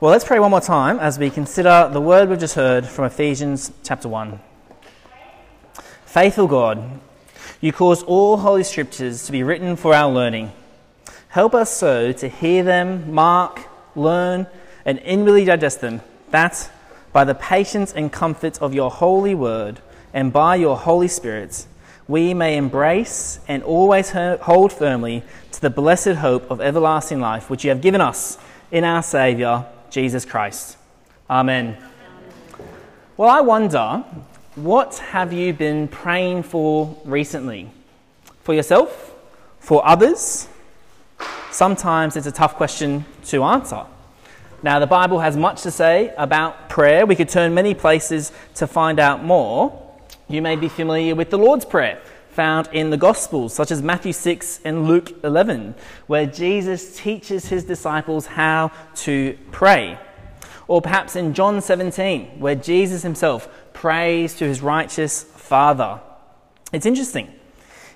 Well, let's pray one more time as we consider the word we've just heard from Ephesians chapter 1. Faithful God, you cause all holy scriptures to be written for our learning. Help us so to hear them, mark, learn, and inwardly digest them, that by the patience and comfort of your holy word and by your Holy Spirit, we may embrace and always hold firmly to the blessed hope of everlasting life which you have given us in our Saviour, Jesus Christ. Amen. Well, I wonder, what have you been praying for recently? For yourself? For others? Sometimes it's a tough question to answer. Now, the Bible has much to say about prayer. We could turn many places to find out more. You may be familiar with the Lord's Prayer, found in the Gospels, such as Matthew 6 and Luke 11, where Jesus teaches his disciples how to pray. Or perhaps in John 17, where Jesus himself prays to his righteous Father. It's interesting.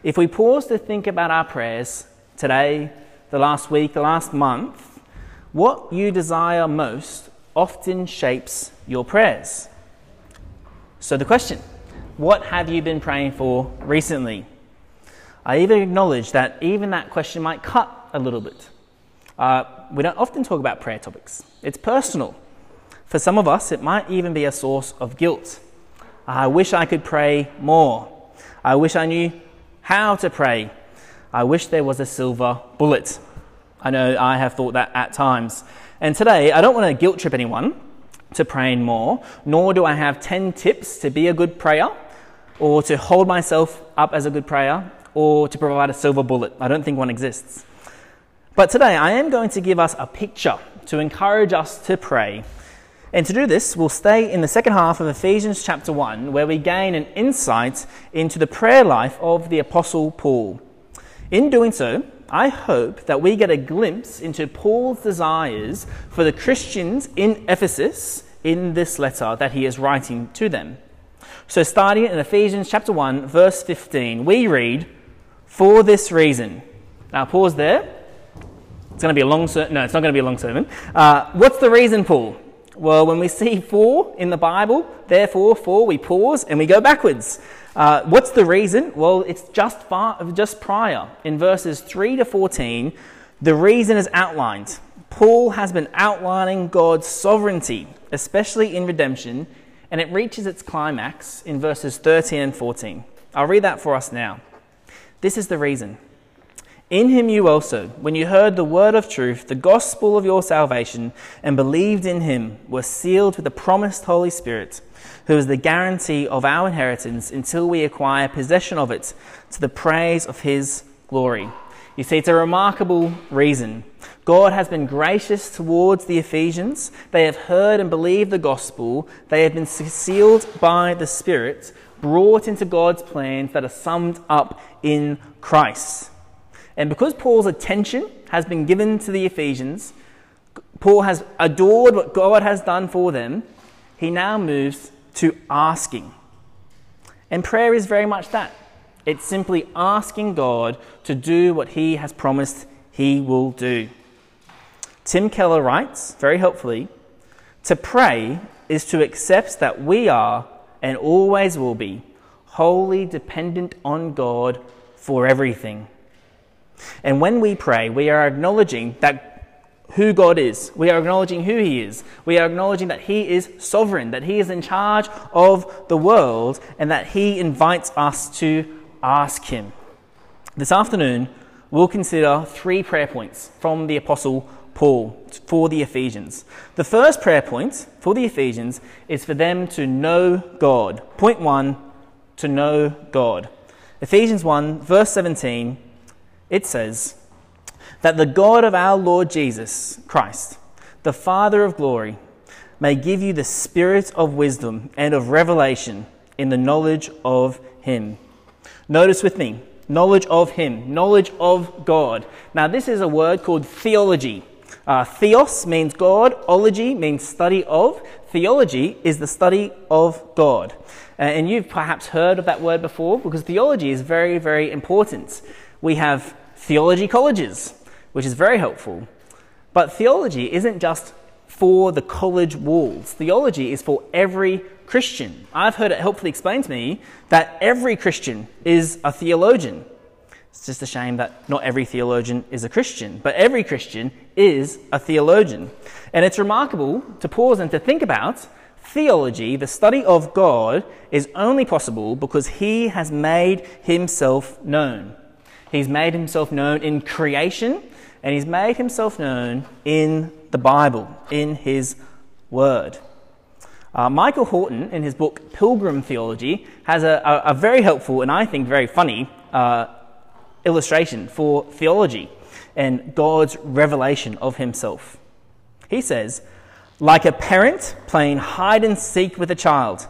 If we pause to think about our prayers today, the last week, the last month, what you desire most often shapes your prayers. So the question what have you been praying for recently? I even acknowledge that even that question might cut a little bit. Uh, we don't often talk about prayer topics, it's personal. For some of us, it might even be a source of guilt. I wish I could pray more. I wish I knew how to pray. I wish there was a silver bullet. I know I have thought that at times. And today, I don't want to guilt trip anyone to praying more, nor do I have 10 tips to be a good prayer, or to hold myself up as a good prayer, or to provide a silver bullet. I don't think one exists. But today, I am going to give us a picture to encourage us to pray. And to do this, we'll stay in the second half of Ephesians chapter 1, where we gain an insight into the prayer life of the Apostle Paul. In doing so, I hope that we get a glimpse into Paul's desires for the Christians in Ephesus in this letter that he is writing to them. So, starting in Ephesians chapter 1, verse 15, we read, For this reason. Now, pause there. It's going to be a long sermon. No, it's not going to be a long sermon. Uh, what's the reason, Paul? Well, when we see for in the Bible, therefore, for, we pause and we go backwards. Uh, what's the reason? Well, it's just, far, just prior. In verses 3 to 14, the reason is outlined. Paul has been outlining God's sovereignty, especially in redemption, and it reaches its climax in verses 13 and 14. I'll read that for us now. This is the reason. In him you also, when you heard the word of truth, the gospel of your salvation, and believed in him, were sealed with the promised Holy Spirit who is the guarantee of our inheritance until we acquire possession of it to the praise of his glory. You see, it's a remarkable reason. God has been gracious towards the Ephesians. They have heard and believed the gospel. They have been sealed by the Spirit, brought into God's plans that are summed up in Christ. And because Paul's attention has been given to the Ephesians, Paul has adored what God has done for them, he now moves to asking. And prayer is very much that it's simply asking God to do what He has promised He will do. Tim Keller writes, very helpfully, to pray is to accept that we are and always will be wholly dependent on God for everything. And when we pray, we are acknowledging that who God is. We are acknowledging who He is. We are acknowledging that He is sovereign, that He is in charge of the world, and that He invites us to ask Him. This afternoon, we'll consider three prayer points from the Apostle Paul for the Ephesians. The first prayer point for the Ephesians is for them to know God. Point one, to know God. Ephesians 1, verse 17, it says, that the God of our Lord Jesus Christ, the Father of glory, may give you the spirit of wisdom and of revelation in the knowledge of Him. Notice with me knowledge of Him, knowledge of God. Now, this is a word called theology. Uh, theos means God, ology means study of. Theology is the study of God. Uh, and you've perhaps heard of that word before because theology is very, very important. We have theology colleges which is very helpful. But theology isn't just for the college walls. Theology is for every Christian. I've heard it helpfully explained to me that every Christian is a theologian. It's just a shame that not every theologian is a Christian, but every Christian is a theologian. And it's remarkable to pause and to think about theology, the study of God, is only possible because He has made Himself known. He's made Himself known in creation, and He's made Himself known in the Bible, in His Word. Uh, Michael Horton, in his book Pilgrim Theology, has a, a, a very helpful and I think very funny uh, illustration for theology and God's revelation of Himself. He says, like a parent playing hide and seek with a child,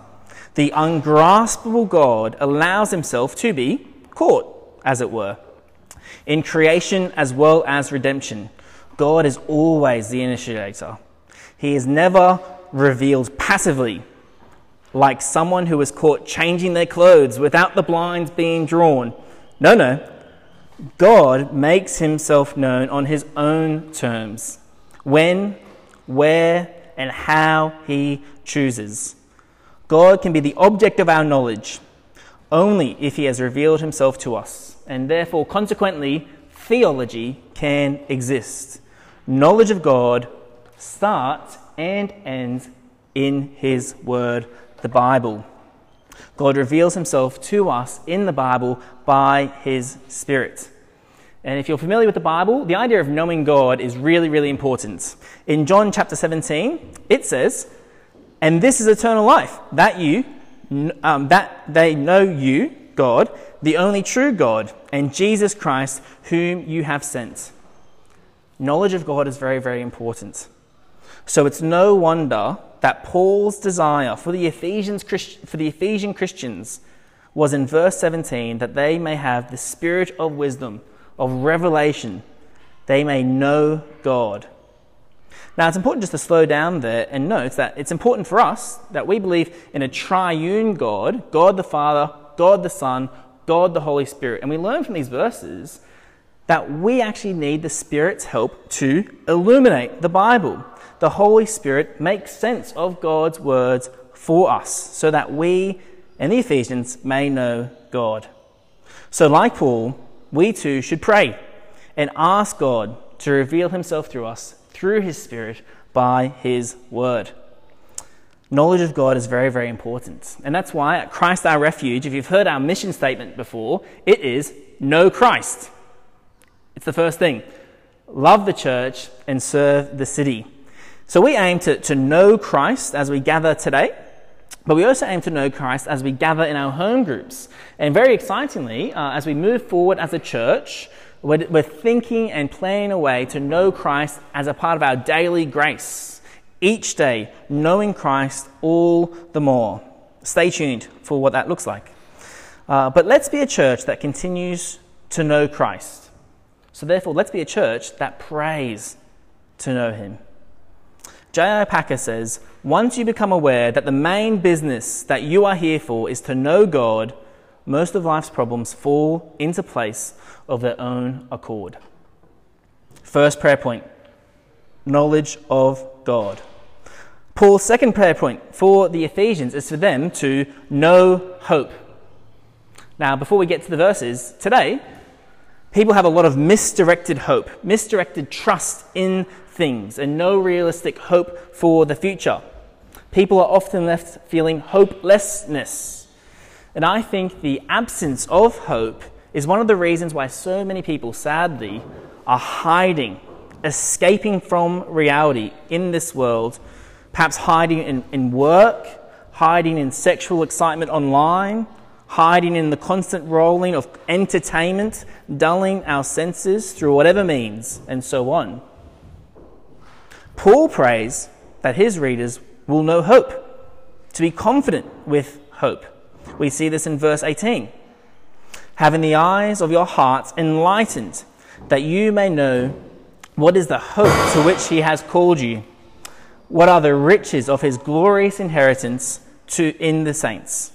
the ungraspable God allows Himself to be caught, as it were. In creation as well as redemption, God is always the initiator. He is never revealed passively, like someone who is caught changing their clothes without the blinds being drawn. No, no. God makes himself known on his own terms, when, where, and how he chooses. God can be the object of our knowledge only if he has revealed himself to us, and therefore, consequently, theology can exist. Knowledge of God starts and ends in his word, the Bible. God reveals himself to us in the Bible by his Spirit. And if you're familiar with the Bible, the idea of knowing God is really, really important. In John chapter 17, it says, And this is eternal life, that you, um, that they know you, God, the only true God, and Jesus Christ, whom you have sent. Knowledge of God is very, very important. So it's no wonder that Paul's desire for the, Ephesians, for the Ephesian Christians was in verse 17 that they may have the spirit of wisdom of revelation, they may know God. Now, it's important just to slow down there and note that it's important for us that we believe in a triune God God the Father, God the Son, God the Holy Spirit. And we learn from these verses that we actually need the Spirit's help to illuminate the Bible. The Holy Spirit makes sense of God's words for us so that we and the Ephesians may know God. So, like Paul, we too should pray and ask God to reveal himself through us through his Spirit by his word. Knowledge of God is very, very important. And that's why at Christ our refuge, if you've heard our mission statement before, it is know Christ. It's the first thing. Love the church and serve the city. So we aim to, to know Christ as we gather today. But we also aim to know Christ as we gather in our home groups. And very excitingly, uh, as we move forward as a church, we're, we're thinking and planning a way to know Christ as a part of our daily grace. Each day, knowing Christ all the more. Stay tuned for what that looks like. Uh, but let's be a church that continues to know Christ. So, therefore, let's be a church that prays to know Him. J.I. Packer says, once you become aware that the main business that you are here for is to know God, most of life's problems fall into place of their own accord. First prayer point knowledge of God. Paul's second prayer point for the Ephesians is for them to know hope. Now, before we get to the verses, today, people have a lot of misdirected hope, misdirected trust in things, and no realistic hope for the future. People are often left feeling hopelessness. And I think the absence of hope is one of the reasons why so many people, sadly, are hiding, escaping from reality in this world, perhaps hiding in, in work, hiding in sexual excitement online, hiding in the constant rolling of entertainment, dulling our senses through whatever means, and so on. Paul prays that his readers will know hope, to be confident with hope. We see this in verse 18. Having the eyes of your hearts enlightened, that you may know what is the hope to which he has called you, what are the riches of his glorious inheritance to, in the saints.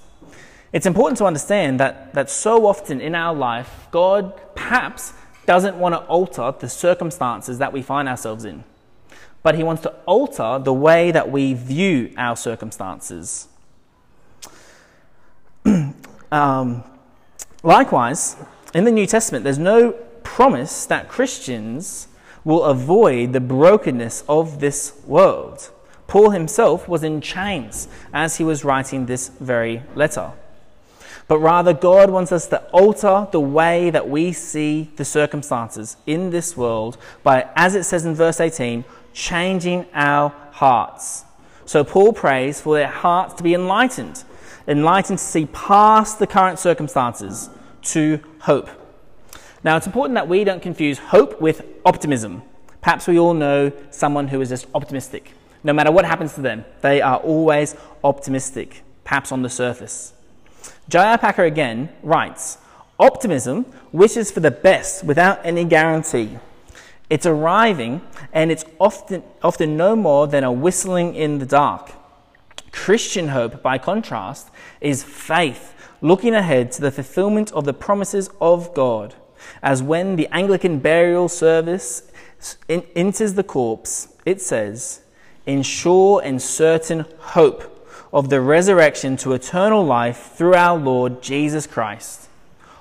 It's important to understand that, that so often in our life, God perhaps doesn't want to alter the circumstances that we find ourselves in. But he wants to alter the way that we view our circumstances. um, likewise, in the New Testament, there's no promise that Christians will avoid the brokenness of this world. Paul himself was in chains as he was writing this very letter. But rather, God wants us to alter the way that we see the circumstances in this world by, as it says in verse 18, changing our hearts. So Paul prays for their hearts to be enlightened, enlightened to see past the current circumstances to hope. Now, it's important that we don't confuse hope with optimism. Perhaps we all know someone who is just optimistic. No matter what happens to them, they are always optimistic, perhaps on the surface. Packer again writes Optimism wishes for the best without any guarantee. It's arriving, and it's often, often no more than a whistling in the dark. Christian hope, by contrast, is faith looking ahead to the fulfillment of the promises of God. As when the Anglican burial service enters the corpse, it says, In sure and certain hope of the resurrection to eternal life through our Lord Jesus Christ.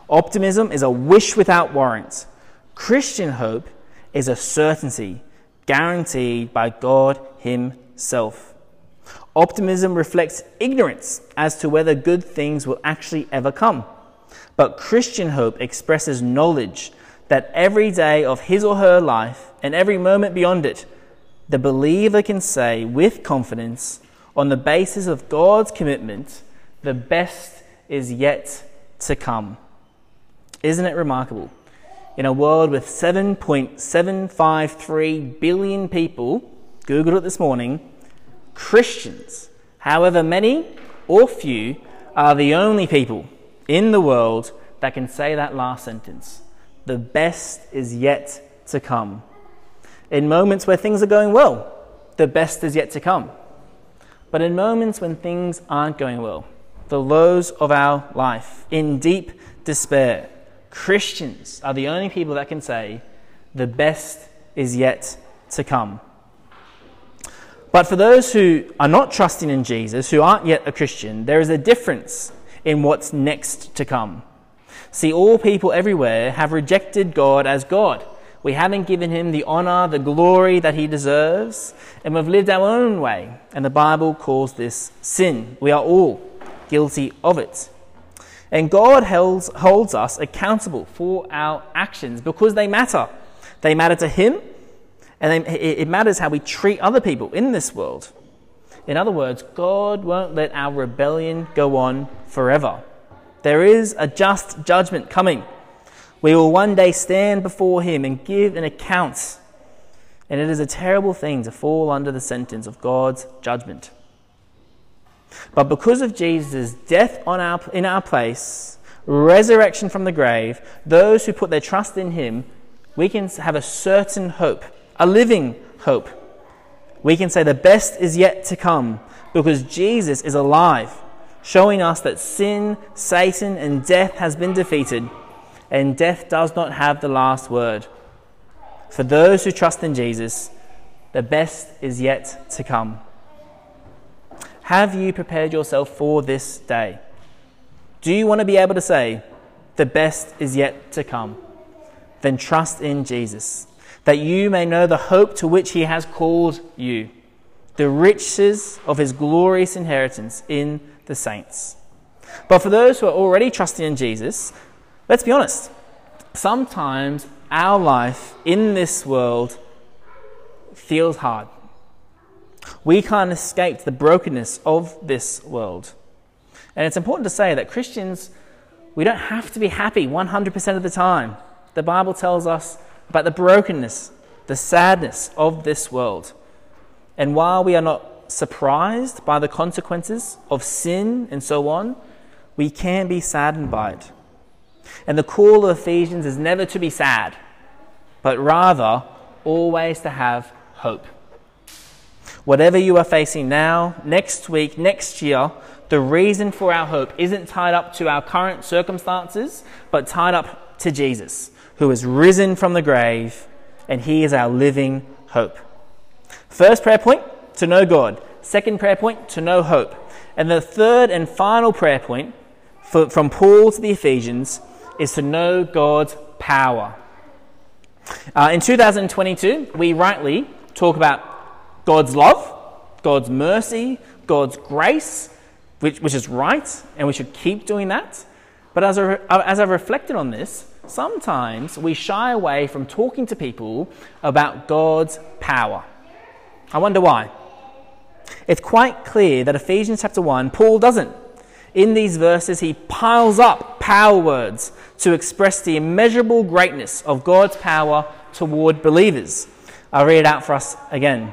Optimism is a wish without warrant. Christian hope is a certainty guaranteed by God Himself. Optimism reflects ignorance as to whether good things will actually ever come. But Christian hope expresses knowledge that every day of his or her life and every moment beyond it, the believer can say with confidence, on the basis of God's commitment, the best is yet to come. Isn't it remarkable? In a world with 7.753 billion people, Googled it this morning, Christians, however many or few, are the only people in the world that can say that last sentence. The best is yet to come. In moments where things are going well, the best is yet to come. But in moments when things aren't going well, the lows of our life, in deep despair, Christians are the only people that can say, the best is yet to come. But for those who are not trusting in Jesus, who aren't yet a Christian, there is a difference in what's next to come. See, all people everywhere have rejected God as God. We haven't given him the honor, the glory that he deserves, and we've lived our own way. And the Bible calls this sin. We are all guilty of it. And God holds, holds us accountable for our actions because they matter. They matter to him, and they, it matters how we treat other people in this world. In other words, God won't let our rebellion go on forever. There is a just judgment coming. We will one day stand before him and give an account. And it is a terrible thing to fall under the sentence of God's judgment. But because of Jesus' death on our, in our place, resurrection from the grave, those who put their trust in him, we can have a certain hope, a living hope. We can say the best is yet to come because Jesus is alive, showing us that sin, Satan, and death has been defeated and death does not have the last word. For those who trust in Jesus, the best is yet to come. Have you prepared yourself for this day? Do you want to be able to say, the best is yet to come? Then trust in Jesus, that you may know the hope to which he has called you, the riches of his glorious inheritance in the saints. But for those who are already trusting in Jesus, Let's be honest. Sometimes our life in this world feels hard. We can't escape the brokenness of this world. And it's important to say that Christians, we don't have to be happy 100% of the time. The Bible tells us about the brokenness, the sadness of this world. And while we are not surprised by the consequences of sin and so on, we can be saddened by it. And the call of Ephesians is never to be sad, but rather always to have hope. Whatever you are facing now, next week, next year, the reason for our hope isn't tied up to our current circumstances, but tied up to Jesus, who has risen from the grave, and he is our living hope. First prayer point, to know God. Second prayer point, to know hope. And the third and final prayer point for, from Paul to the Ephesians is to know God's power. Uh, in 2022, we rightly talk about God's love, God's mercy, God's grace, which, which is right, and we should keep doing that. But as, I, as I've reflected on this, sometimes we shy away from talking to people about God's power. I wonder why. It's quite clear that Ephesians chapter 1, Paul doesn't. In these verses, he piles up power words to express the immeasurable greatness of God's power toward believers. I'll read it out for us again.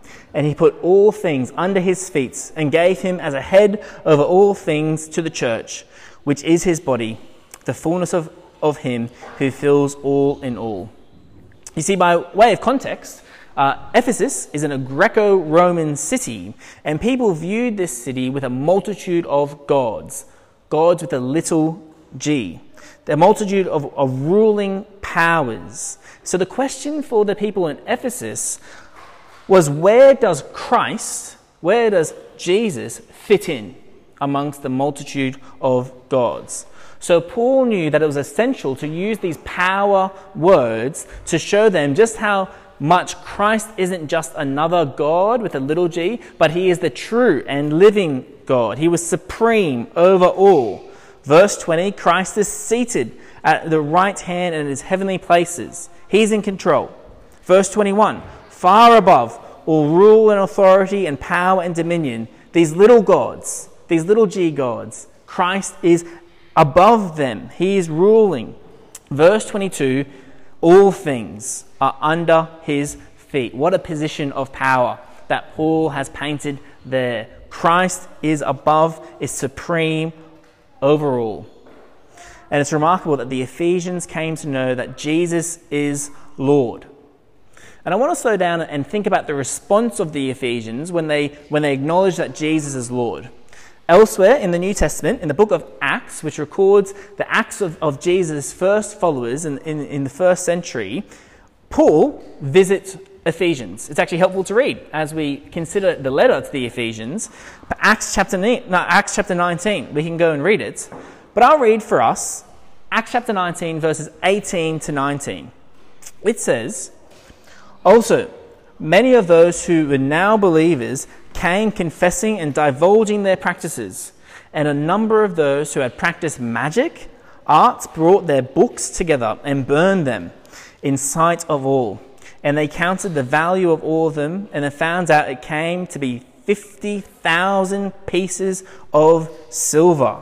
and he put all things under his feet and gave him as a head over all things to the church, which is his body, the fullness of, of him who fills all in all. You see, by way of context, uh, Ephesus is in a Greco Roman city, and people viewed this city with a multitude of gods, gods with a little g, a multitude of, of ruling powers. So the question for the people in Ephesus was where does Christ, where does Jesus fit in amongst the multitude of gods? So Paul knew that it was essential to use these power words to show them just how much Christ isn't just another God with a little g, but he is the true and living God. He was supreme over all. Verse 20 Christ is seated at the right hand in his heavenly places, he's in control. Verse 21 far above all rule and authority and power and dominion. These little gods, these little g gods, Christ is above them. He is ruling. Verse 22 all things are under his feet. What a position of power that Paul has painted there. Christ is above, is supreme over all. And it's remarkable that the Ephesians came to know that Jesus is Lord. And I want to slow down and think about the response of the Ephesians when they, when they acknowledge that Jesus is Lord. Elsewhere in the New Testament, in the book of Acts, which records the acts of, of Jesus' first followers in, in, in the first century, Paul visits Ephesians. It's actually helpful to read as we consider the letter to the Ephesians. But Acts chapter, no, Acts chapter 19, we can go and read it. But I'll read for us Acts chapter 19, verses 18 to 19. It says, also, many of those who were now believers came confessing and divulging their practices, and a number of those who had practiced magic, arts, brought their books together and burned them in sight of all. And they counted the value of all of them, and they found out it came to be 50,000 pieces of silver.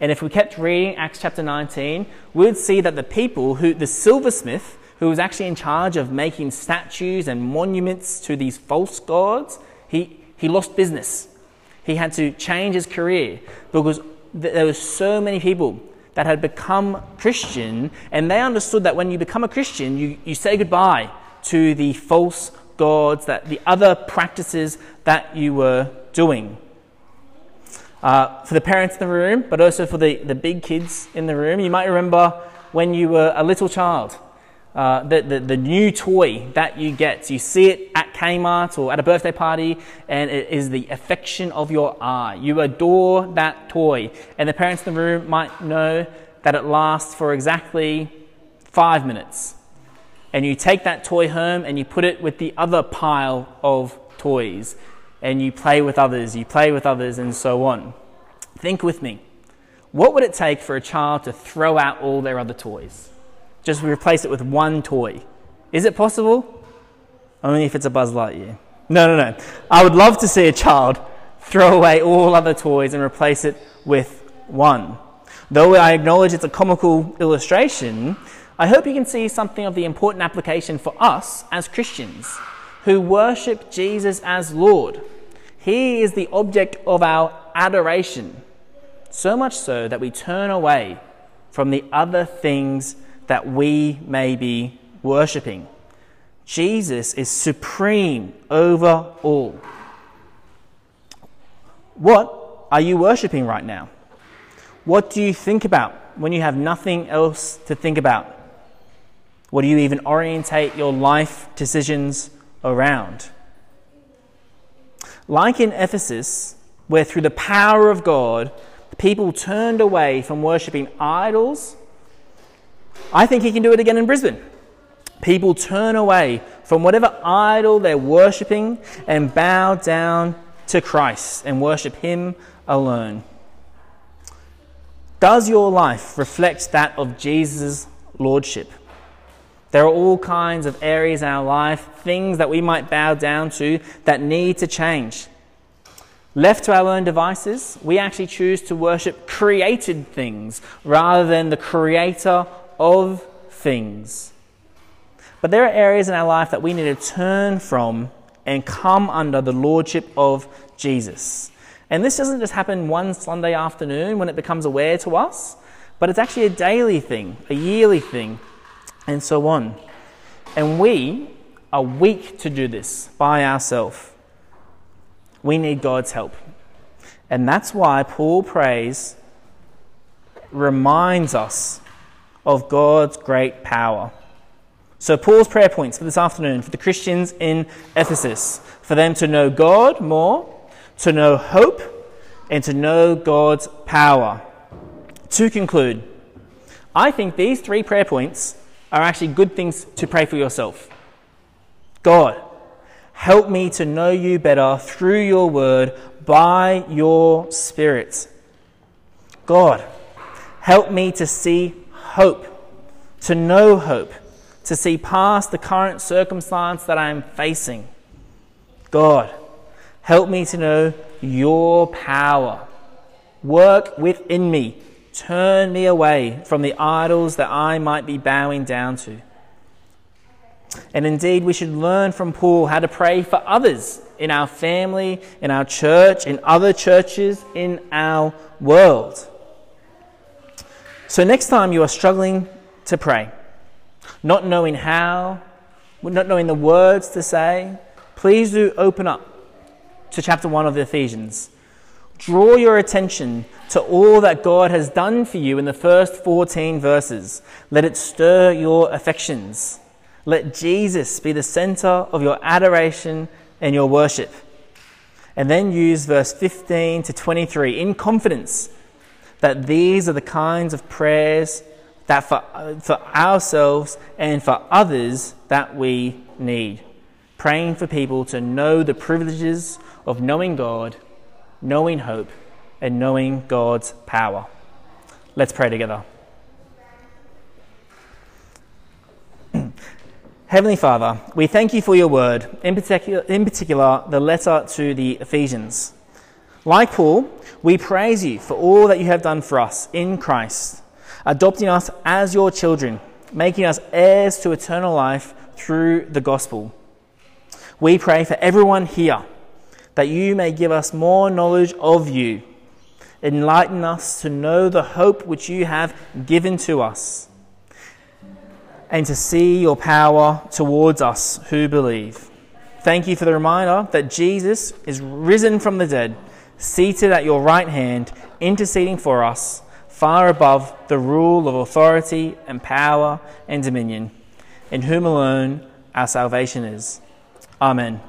And if we kept reading Acts chapter 19, we'd see that the people who, the silversmith, who was actually in charge of making statues and monuments to these false gods, he, he lost business. He had to change his career because there were so many people that had become Christian, and they understood that when you become a Christian, you, you say goodbye to the false gods, that the other practices that you were doing. Uh, for the parents in the room, but also for the, the big kids in the room, you might remember when you were a little child uh, the, the, the, new toy that you get. You see it at Kmart or at a birthday party, and it is the affection of your eye. You adore that toy. And the parents in the room might know that it lasts for exactly five minutes. And you take that toy home and you put it with the other pile of toys. And you play with others, you play with others, and so on. Think with me. What would it take for a child to throw out all their other toys? Just replace it with one toy. Is it possible? Only if it's a Buzz Lightyear. No, no, no. I would love to see a child throw away all other toys and replace it with one. Though I acknowledge it's a comical illustration, I hope you can see something of the important application for us as Christians. who worship Jesus as Lord. He is the object of our adoration, so much so that we turn away from the other things that we may be worshipping. Jesus is supreme over all. What are you worshipping right now? What do you think about when you have nothing else to think about? What do you even orientate your life decisions around? Like in Ephesus, where through the power of God, people turned away from worshipping idols, I think he can do it again in Brisbane. People turn away from whatever idol they're worshipping and bow down to Christ and worship Him alone. Does your life reflect that of Jesus' Lordship? There are all kinds of areas in our life, things that we might bow down to that need to change. Left to our own devices, we actually choose to worship created things rather than the creator of things. But there are areas in our life that we need to turn from and come under the lordship of Jesus. And this doesn't just happen one Sunday afternoon when it becomes aware to us, but it's actually a daily thing, a yearly thing, and so on. And we are weak to do this by ourselves. We need God's help. And that's why Paul prays, reminds us of God's great power. So, Paul's prayer points for this afternoon for the Christians in Ephesus for them to know God more, to know hope, and to know God's power. To conclude, I think these three prayer points are actually good things to pray for yourself. God, help me to know you better through your word by your spirit. God, help me to see hope, to know hope, to see past the current circumstance that I am facing. God, help me to know your power. Work within me Turn me away from the idols that I might be bowing down to. And indeed, we should learn from Paul how to pray for others in our family, in our church, in other churches, in our world. So, next time you are struggling to pray, not knowing how, not knowing the words to say, please do open up to chapter 1 of the Ephesians Draw your attention to all that God has done for you in the first 14 verses. Let it stir your affections. Let Jesus be the center of your adoration and your worship. And then use verse 15 to 23 in confidence that these are the kinds of prayers that for, for ourselves and for others that we need. Praying for people to know the privileges of knowing God knowing hope, and knowing God's power. Let's pray together. Heavenly Father, we thank you for your word, in particular, in particular, the letter to the Ephesians. Like Paul, we praise you for all that you have done for us in Christ, adopting us as your children, making us heirs to eternal life through the gospel. We pray for everyone here that you may give us more knowledge of you. Enlighten us to know the hope which you have given to us, and to see your power towards us who believe. Thank you for the reminder that Jesus is risen from the dead, seated at your right hand, interceding for us, far above the rule of authority and power and dominion, in whom alone our salvation is. Amen.